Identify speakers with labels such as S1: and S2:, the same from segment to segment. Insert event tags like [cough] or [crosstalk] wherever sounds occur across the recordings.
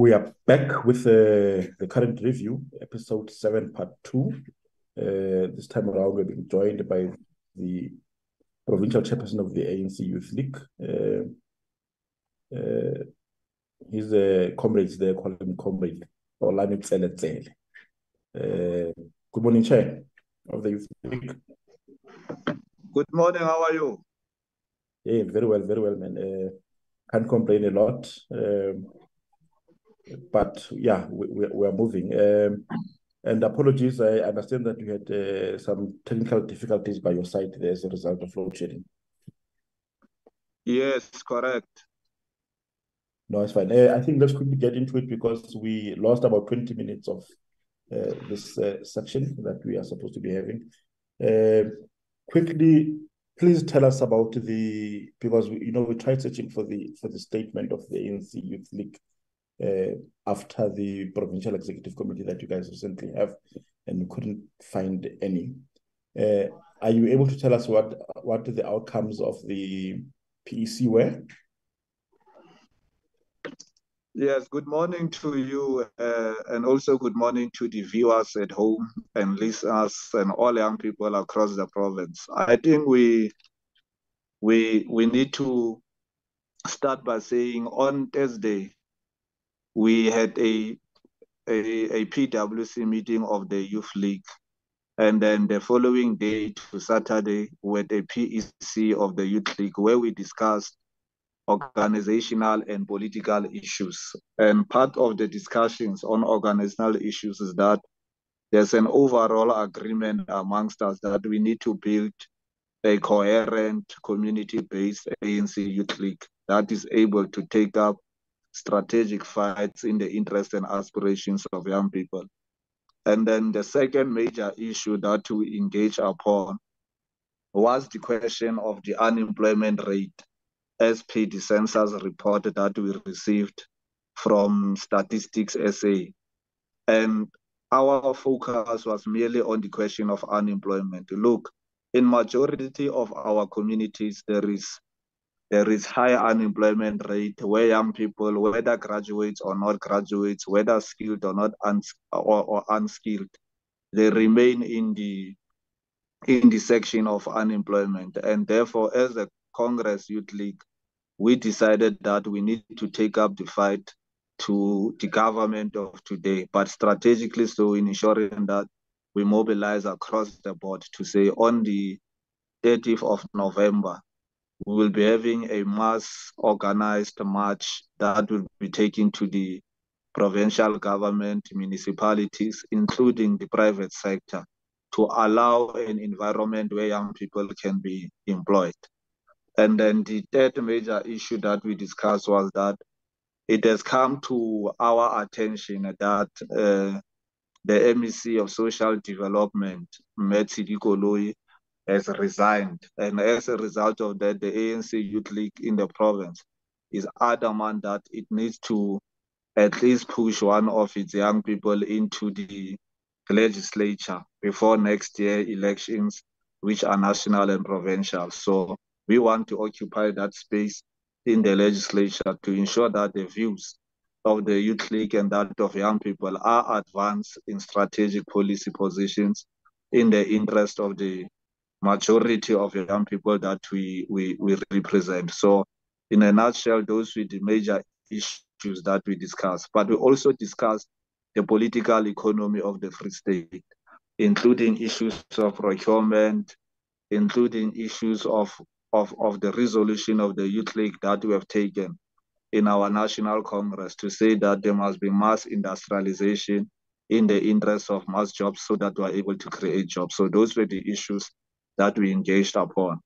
S1: We are back with uh, the current review, episode 7, part 2. Uh, this time around, we're being joined by the provincial chairperson of the ANC Youth League. Uh, uh, he's a comrade there, call him comrade, Xolani Tsele uh, Good morning, Chair of the Youth League.
S2: Good morning, how are you?
S1: Yeah, very well, very well, man. Uh, can't complain a lot. Um, but yeah, we, we, are moving. Um, and apologies, I understand that you had uh, some technical difficulties by your side there as a result of load shedding.
S2: Yes, correct.
S1: No, it's fine. Uh, I think let's quickly get into it because we lost about 20 minutes of uh, this uh, section that we are supposed to be having. Uh, quickly, please tell us about the because we, you know we tried searching for the for the statement of the ANC Youth League uh, after the provincial executive committee that you guys recently have, and couldn't find any. Uh, are you able to tell us what what the outcomes of the PEC were?
S2: Yes, good morning to you, uh, and also good morning to the viewers at home and listeners and all young people across the province. I think we we we need to start by saying on Thursday we had a, a, a PWC meeting of the Youth League. And then the following day to Saturday, had a PEC of the Youth League where we discussed organizational and political issues. And part of the discussions on organizational issues is that there's an overall agreement amongst us that we need to build a coherent community-based ANC Youth League that is able to take up strategic fights in the interests and aspirations of young people. And then the second major issue that we engage upon was the question of the unemployment rate as per the census report that we received from Statistics SA. And our focus was merely on the question of unemployment. Look, in majority of our communities, there is there is high unemployment rate where young people, whether graduates or not graduates, whether skilled or not uns or, or unskilled, they remain in the in the section of unemployment. And therefore, as a Congress Youth League, we decided that we need to take up the fight to the government of today, but strategically so in ensuring that we mobilize across the board to say on the 30th of November, we will be having a mass organized march that will be taken to the provincial government, municipalities, including the private sector, to allow an environment where young people can be employed. And then the third major issue that we discussed was that it has come to our attention that uh, the MEC of Social Development, Metsi Koloi, has resigned. And as a result of that, the ANC Youth League in the province is adamant that it needs to at least push one of its young people into the legislature before next year elections, which are national and provincial. So we want to occupy that space in the legislature to ensure that the views of the youth league and that of young people are advanced in strategic policy positions in the interest of the majority of young people that we, we, we represent. So in a nutshell, those were the major issues that we discussed. But we also discussed the political economy of the Free State, including issues of procurement, including issues of, of, of the resolution of the Youth League that we have taken in our National Congress to say that there must be mass industrialization in the interest of mass jobs so that we're able to create jobs. So those were the issues that we engaged upon.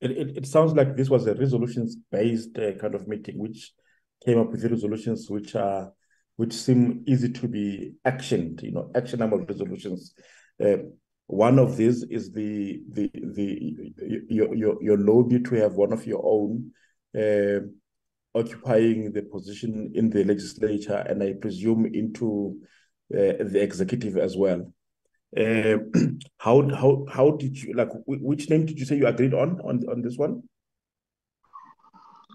S1: It, it, it sounds like this was a resolutions-based uh, kind of meeting, which came up with resolutions which are which seem easy to be actioned, you know, actionable resolutions. Uh, one of these is the the the your your, your lobby to have one of your own uh, occupying the position in the legislature, and I presume into uh, the executive as well. Uh, [clears throat] how how how did you like? Which name did you say you agreed on on on this one?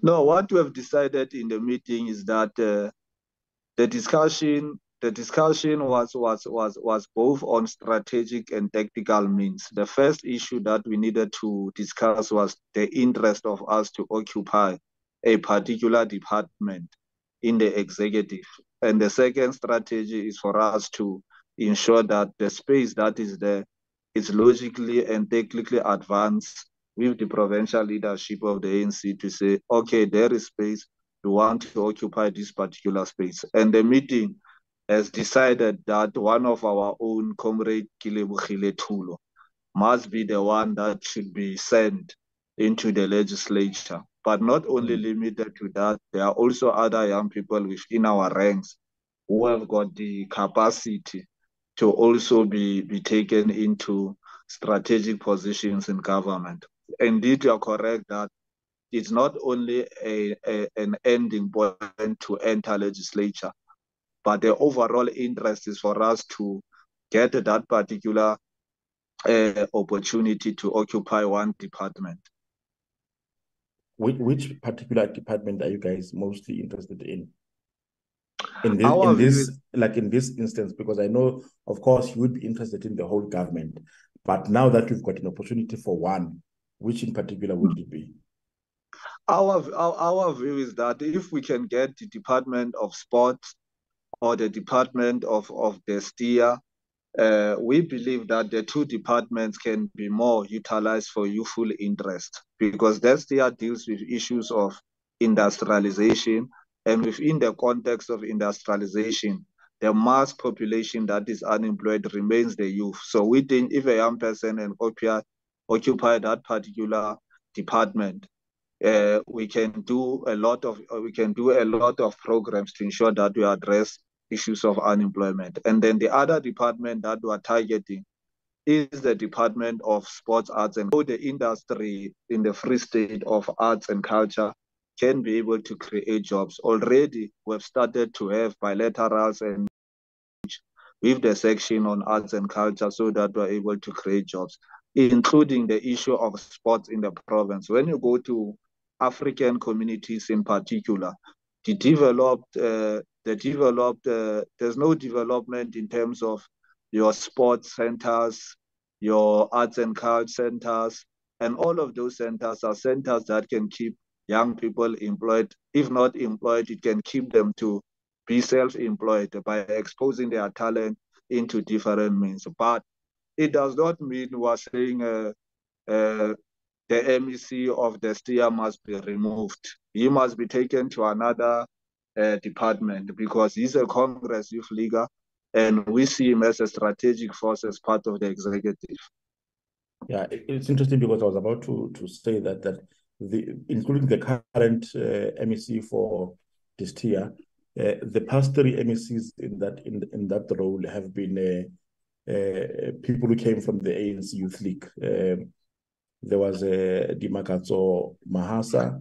S2: No, what we have decided in the meeting is that uh, the discussion the discussion was was was was both on strategic and tactical means. The first issue that we needed to discuss was the interest of us to occupy a particular department in the executive. And the second strategy is for us to ensure that the space that is there is logically and technically advanced with the provincial leadership of the ANC to say, okay, there is space, we want to occupy this particular space. And the meeting has decided that one of our own, Comrade Kilebuchile Tulo, must be the one that should be sent into the legislature. But not only mm. limited to that, there are also other young people within our ranks who have got the capacity to also be, be taken into strategic positions in government. Indeed, you are correct that it's not only a, a, an ending point to enter legislature, but the overall interest is for us to get that particular uh, opportunity to occupy one department.
S1: Which, which particular department are you guys mostly interested in? In this, in this, like in this instance, because I know, of course, you would be interested in the whole government, but now that you've got an opportunity for one, which in particular would it be?
S2: Our, our, our view is that if we can get the Department of Sports or the Department of, of DESTEA, uh, we believe that the two departments can be more utilized for youthful interest because DESTEA deals with issues of industrialization and within the context of industrialization, the mass population that is unemployed remains the youth. So we think if a young person and occupy, occupy that particular department, uh, we can do a lot of we can do a lot of programs to ensure that we address issues of unemployment. And then the other department that we're targeting is the Department of Sports, Arts and all the industry in the Free State of arts and culture can be able to create jobs. Already, we've started to have bilaterals and with the section on arts and culture so that we're able to create jobs, including the issue of sports in the province. When you go to African communities in particular, the developed uh, the developed, uh, there's no development in terms of your sports centers, your arts and culture centers, and all of those centers are centers that can keep young people employed. If not employed, it can keep them to be self-employed by exposing their talent into different means. But it does not mean we're saying uh, uh, the MEC of DESTEA must be removed. He must be taken to another uh, department because he's a Congress youth leader and we see him as a strategic force as part of the executive.
S1: Yeah, it's interesting because I was about to to say that that the including the current uh, MEC for this tier, uh, the past three MECs in that in in that role have been uh, uh, people who came from the ANC Youth League. Um, there was a uh, Dimakatso Mahasa,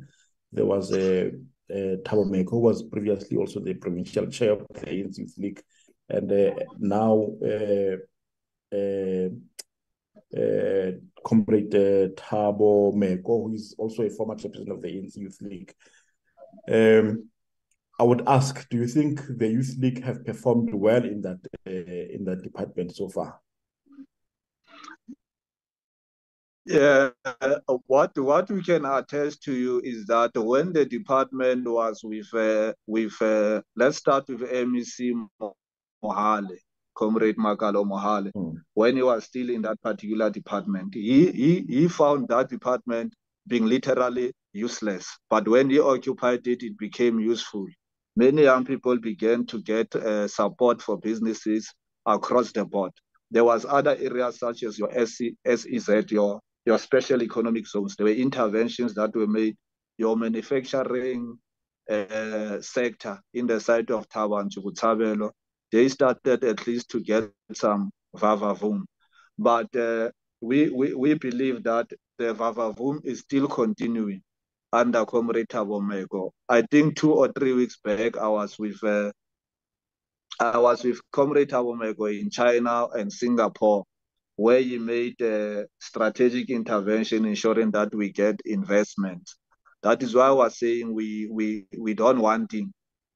S1: there was a uh, Thabo who was previously also the provincial chair of the ANC Youth League, and now uh Comrade uh, Thabo Meko, who is also a former chairperson of the ANC Youth League. Um, I would ask, do you think the Youth League have performed well in that uh, in that department so far?
S2: Yeah, what what we can attest to you is that when the department was with uh, with uh, let's start with MEC Mohale, Comrade Makalo Mohale, mm. when he was still in that particular department, he he he found that department being literally useless. But when he occupied it, it became useful. Many young people began to get uh, support for businesses across the board. There was other areas such as your SC, SEZ, your your special economic zones. There were interventions that were made. Your manufacturing uh, sector in the side of Thaba and Chukutabelo, they started at least to get some vavavoom. But uh, we, we, we believe that the vavavoom is still continuing under Comrade Thabo Meko. I think two or three weeks back, I was with uh, I was with Comrade Thabo Meko in China and Singapore where he made a strategic intervention ensuring that we get investment. That is why I was saying we we we don't want him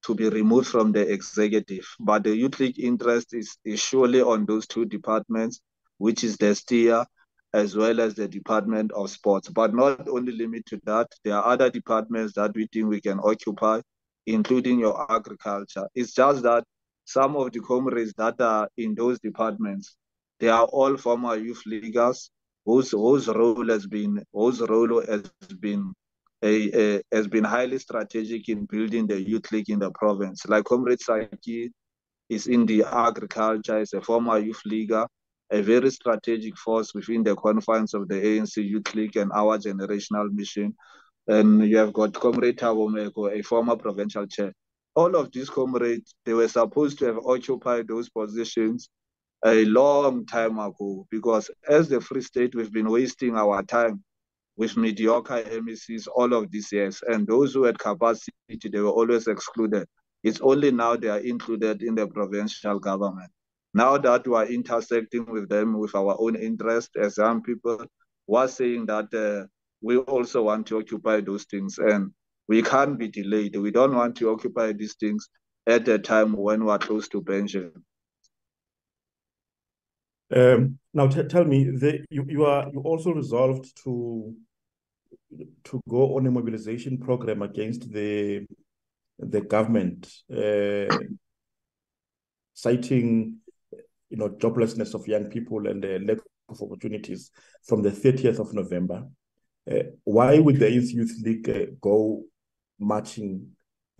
S2: to be removed from the executive. But the Youth League interest is, is surely on those two departments, which is DESTEA as well as the Department of Sports. But not only limited to that, there are other departments that we think we can occupy, including your agriculture. It's just that some of the comrades that are in those departments, they are all former youth leaguers whose whose role has been whose role has been has been highly strategic in building the youth league in the province. Like Comrade Saki is in the agriculture, is a former youth leaguer, a very strategic force within the confines of the ANC Youth League and our generational mission. And you have got Comrade Thabo a former provincial chair. All of these comrades, they were supposed to have occupied those positions a long time ago because as the Free State, we've been wasting our time with mediocre MECs all of these years. And those who had capacity, they were always excluded. It's only now they are included in the provincial government. Now that we are intersecting with them with our own interest as young people, we're saying that uh, we also want to occupy those things and we can't be delayed. We don't want to occupy these things at a time when we're close to pension.
S1: Um, now, tell me, the, you you are you also resolved to to go on a mobilization program against the the government, uh, citing you know joblessness of young people and the lack of opportunities from the 30th of November. Uh, why would the Youth League uh, go marching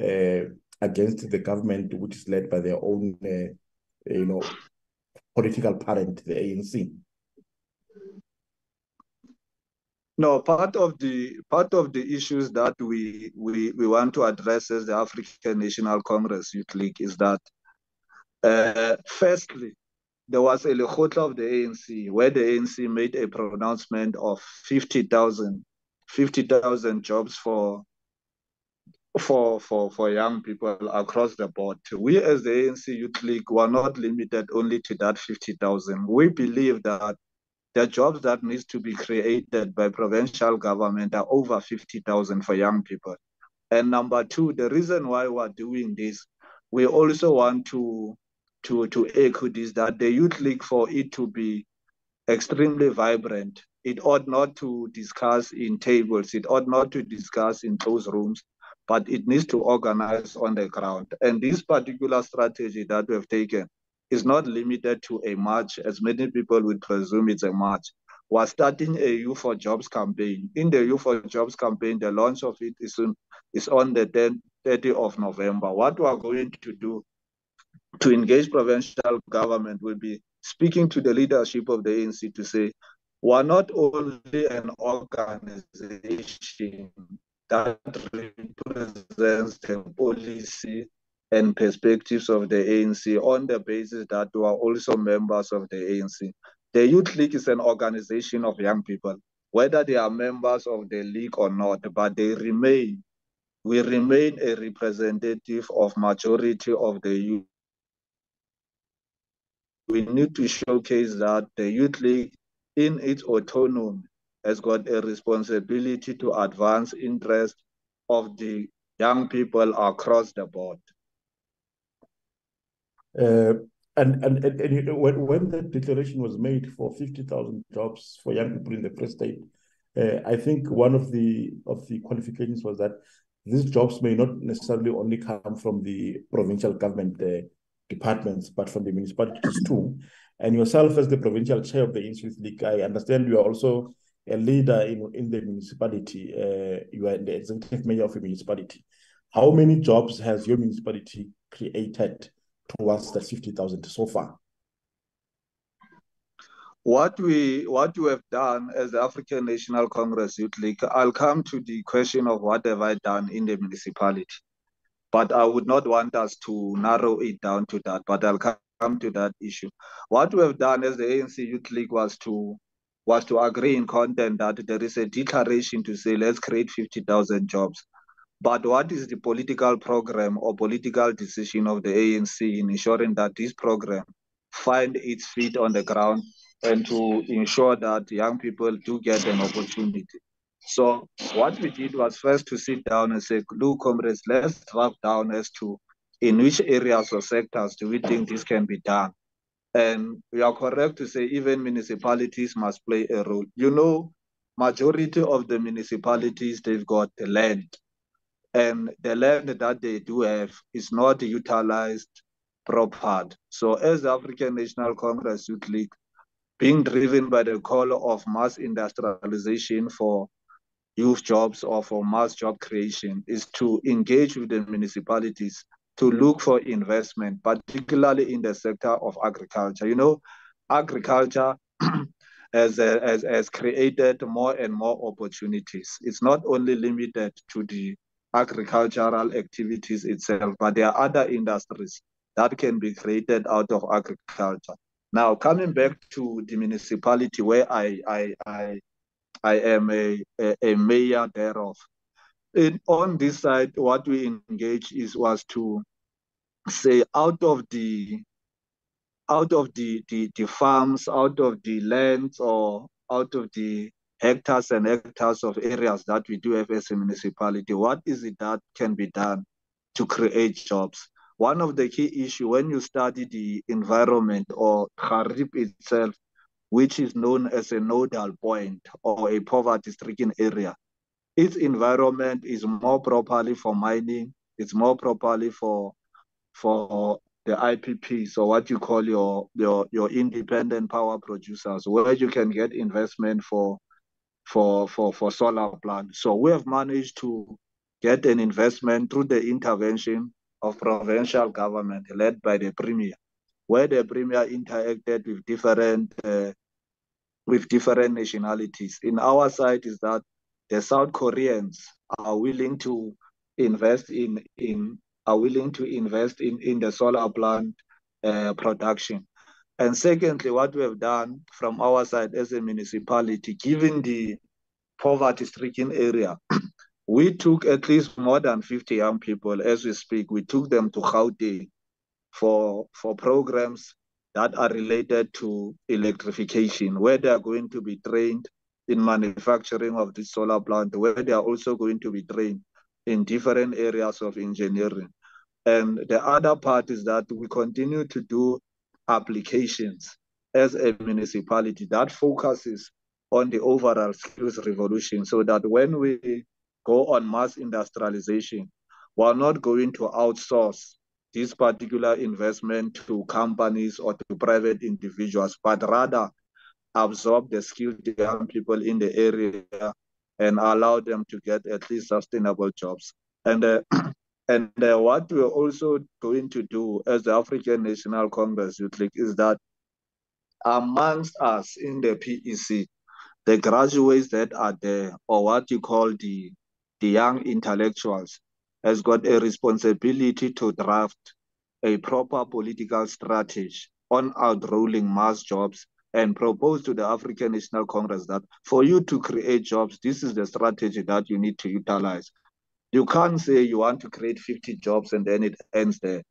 S1: uh, against the government, which is led by their own, uh, you know, political parent, the ANC?
S2: No, part of the part of the issues that we we, we want to address as the African National Congress Youth League is that uh, firstly, there was a Lekgotla of the ANC where the ANC made a pronouncement of 50,000 50,000 jobs for for for for young people across the board. We as the ANC Youth League were not limited only to that 50,000. We believe that the jobs that needs to be created by provincial government are over 50,000 for young people. And number two, the reason why we're doing this, we also want to to to echo this that the Youth League for it to be extremely vibrant, it ought not to discuss in tables, it ought not to discuss in closed rooms but it needs to organize on the ground. And this particular strategy that we have taken is not limited to a march, as many people would presume it's a march. We're starting a Youth for Jobs campaign. In the Youth for Jobs campaign, the launch of it is on, is on the 10, 30th of November. What we are going to do to engage provincial government will be speaking to the leadership of the ANC to say, we're not only an organization that represents the policy and perspectives of the ANC on the basis that we are also members of the ANC. The Youth League is an organization of young people, whether they are members of the league or not, but they remain, we remain a representative of majority of the youth. We need to showcase that the Youth League in its autonomy has got a responsibility to advance interest of the young people across the board.
S1: Uh, and and, and, and when, when the declaration was made for 50,000 jobs for young people in the Free State, uh, I think one of the of the qualifications was that these jobs may not necessarily only come from the provincial government uh, departments, but from the municipalities too. And yourself, as the provincial chair of the Institute League, I understand you are also a leader in, in the municipality, uh, you are the executive mayor of a municipality. How many jobs has your municipality created towards the 50,000 so far?
S2: What we what we have done as the African National Congress Youth League, I'll come to the question of what have I done in the municipality. But I would not want us to narrow it down to that, but I'll come to that issue. What we have done as the ANC Youth League was to was to agree in content that there is a declaration to say let's create 50,000 jobs. But what is the political program or political decision of the ANC in ensuring that this program find its feet on the ground and to ensure that young people do get an opportunity? So what we did was first to sit down and say, look, comrades, let's drop down as to in which areas or sectors do we think this can be done? And we are correct to say even municipalities must play a role. You know, majority of the municipalities, they've got the land. And the land that they do have is not utilized properly. So as the African National Congress Youth League, being driven by the call of mass industrialization for youth jobs or for mass job creation is to engage with the municipalities to look for investment, particularly in the sector of agriculture. You know, agriculture [clears throat] has, has, has created more and more opportunities. It's not only limited to the agricultural activities itself, but there are other industries that can be created out of agriculture. Now, coming back to the municipality where I, I, I, I am a, a, a mayor thereof, on this side, what we engage is was to say out of the out of the, the, the farms, out of the lands or out of the hectares and hectares of areas that we do have as a municipality, what is it that can be done to create jobs? One of the key issues when you study the environment or Xhariep itself, which is known as a nodal point or a poverty-stricken area, its environment is more properly for mining, it's more properly for for the IPP, so what you call your your your independent power producers, where you can get investment for for for for solar plant. So we have managed to get an investment through the intervention of provincial government led by the premier, where the premier interacted with different uh, with different nationalities. In our side is that the South Koreans are willing to invest in, in are willing to invest in, in the solar plant uh, production. And secondly, what we have done from our side as a municipality, given the poverty-stricken area, [clears throat] we took at least more than 50 young people as we speak. We took them to Gauteng for, for programs that are related to electrification, where they are going to be trained in manufacturing of this solar plant, where they are also going to be trained in different areas of engineering. And the other part is that we continue to do applications as a municipality that focuses on the overall skills revolution so that when we go on mass industrialization, we're not going to outsource this particular investment to companies or to private individuals, but rather absorb the skilled young people in the area and allow them to get at least sustainable jobs. And uh, [clears throat] and uh, what we're also going to do as the African National Congress Youth League is that amongst us in the PEC, the graduates that are there, or what you call the the young intellectuals, has got a responsibility to draft a proper political strategy on outrolling mass jobs and propose to the African National Congress that for you to create jobs, this is the strategy that you need to utilize. You can't say you want to create 50 jobs and then it ends there.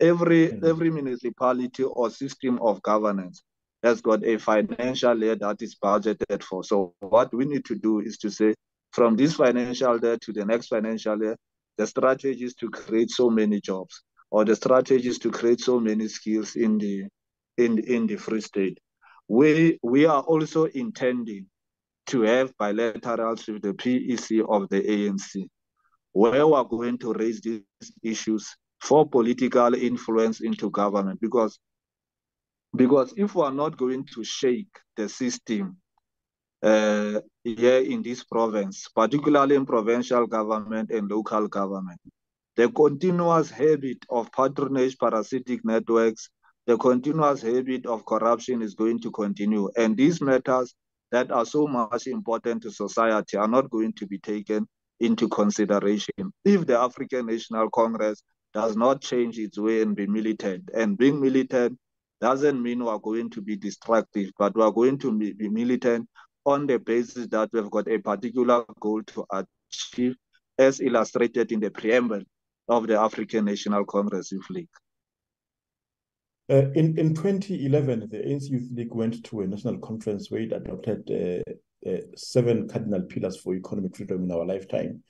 S2: Every mm -hmm. every municipality or system of governance has got a financial layer that is budgeted for. So what we need to do is to say from this financial layer to the next financial layer, the strategy is to create so many jobs or the strategy is to create so many skills in the in in the Free State. We we are also intending to have bilaterals with the PEC of the ANC, where we are going to raise these issues for political influence into government. Because because if we are not going to shake the system uh, here in this province, particularly in provincial government and local government, the continuous habit of patronage parasitic networks, the continuous habit of corruption is going to continue. And these matters that are so much important to society are not going to be taken into consideration. If the African National Congress does not change its way and be militant, and being militant doesn't mean we're going to be destructive, but we're going to be militant on the basis that we've got a particular goal to achieve, as illustrated in the preamble of the African National Congress Youth League.
S1: Uh, in, in 2011, the ANC Youth League went to a national conference where it adopted uh, uh, seven cardinal pillars for economic freedom in our lifetime,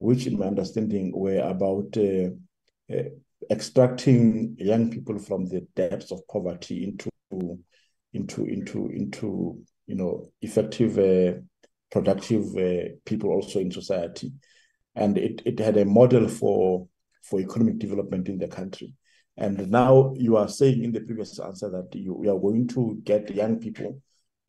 S1: which, in my understanding, were about uh, uh, extracting young people from the depths of poverty into into into into you know effective productive people also in society. And it, it had a model for for economic development in the country and now you are saying in the previous answer that you, we are going to get young people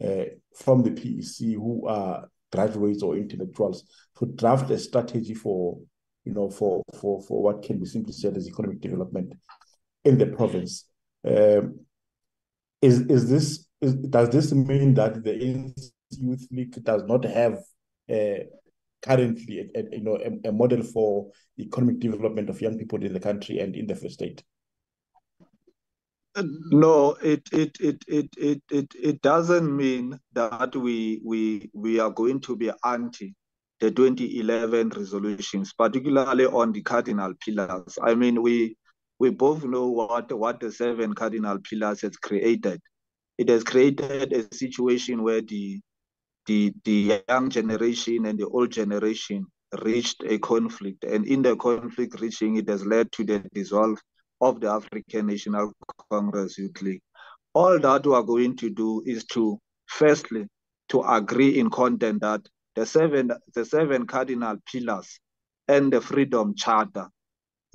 S1: uh, from the PEC who are graduates or intellectuals to draft a strategy for you know for for for what can be simply said as economic development in the province. Um, is is this is, does this mean that the Youth League does not have uh, currently a, a, you know a, a, model for economic development of young people in the country and in the Free State?
S2: No, it it, it it it it it doesn't mean that we we we are going to be anti the 2011 resolutions, particularly on the cardinal pillars. I mean, we we both know what what the seven cardinal pillars has created. It has created a situation where the the the young generation and the old generation reached a conflict, and in the conflict reaching, it has led to the dissolve of the African National Congress Youth League. All that we are going to do is to, firstly, to agree in content that the seven, the seven cardinal pillars and the Freedom Charter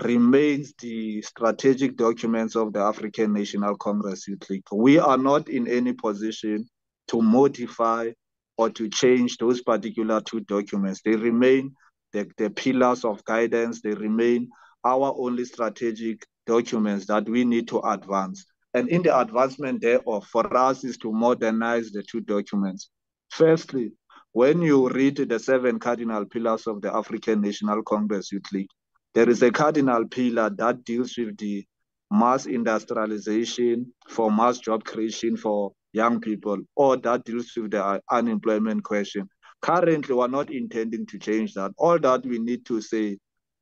S2: remains the strategic documents of the African National Congress Youth League. We are not in any position to modify or to change those particular two documents. They remain the, the pillars of guidance, they remain our only strategic documents that we need to advance. And in the advancement thereof, for us is to modernize the two documents. Firstly, when you read the seven cardinal pillars of the African National Congress Youth League, there is a cardinal pillar that deals with the mass industrialization for mass job creation for young people, or that deals with the unemployment question. Currently, we're not intending to change that. All that we need to say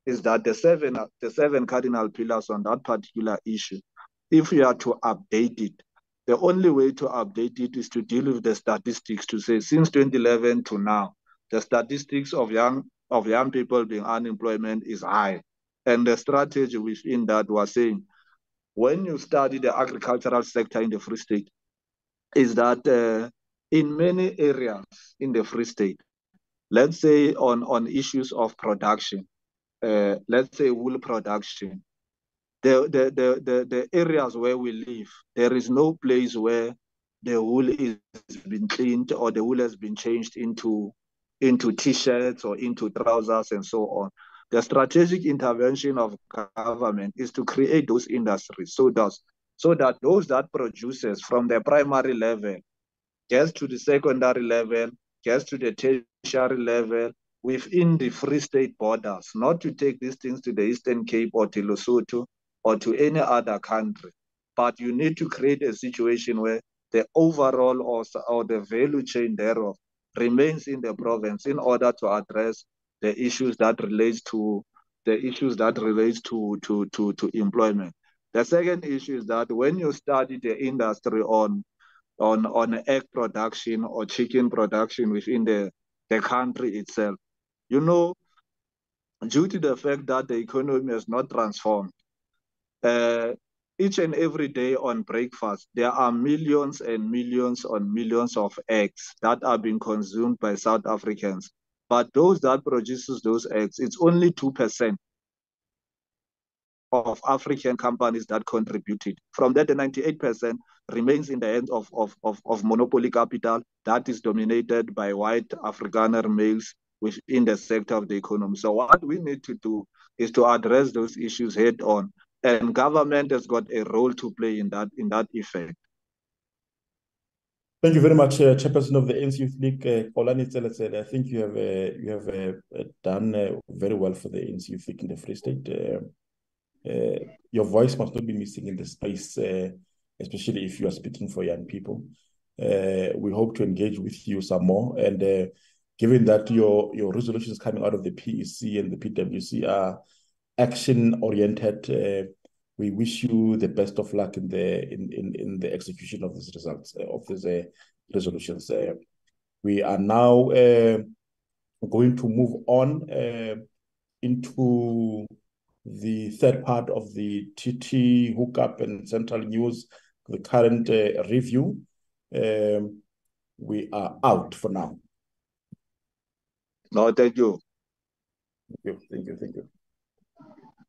S2: is that the seven the seven cardinal pillars on that particular issue, if we are to update it, the only way to update it is to deal with the statistics to say since 2011 to now, the statistics of young of young people being unemployment is high. And the strategy within that was saying, when you study the agricultural sector in the Free State, is that uh, in many areas in the Free State, let's say on, on issues of production, uh, let's say wool production, the, the, the, the, the areas where we live, there is no place where the wool is been cleaned or the wool has been changed into into t-shirts or into trousers and so on. The strategic intervention of government is to create those industries so that so that those that produces from the primary level gets to the secondary level, gets to the tertiary level, within the Free State borders, not to take these things to the Eastern Cape or to Lesotho or to any other country. But you need to create a situation where the overall or, or the value chain thereof remains in the province in order to address the issues that relates to the issues that relates to, to, to, to employment. The second issue is that when you study the industry on on, on egg production or chicken production within the, the country itself, you know, due to the fact that the economy has not transformed, uh, each and every day on breakfast, there are millions and millions and millions of eggs that are being consumed by South Africans. But those that produces those eggs, it's only 2% of African companies that contributed. From that, the 98% remains in the hands of, of, of, of monopoly capital that is dominated by white Afrikaner males within the sector of the economy. So what we need to do is to address those issues head on, and government has got a role to play in that in that effect.
S1: Thank you very much, uh, Chairperson of the ANC Youth League, uh, I think you have uh, you have uh, done uh, very well for the ANC Youth League in the Free State. Uh, uh, your voice must not be missing in the space, especially if you are speaking for young people. we hope to engage with you some more and given that your your resolutions coming out of the PEC and the PWC are action oriented, uh, we wish you the best of luck in the in in, in the execution of these results uh, of these uh, resolutions. Uh, we are now uh, going to move on uh, into the third part of the TT hookup and central news, the current review. Um, we are out for now.
S2: No, thank you.
S1: Thank you. Thank you. Thank you.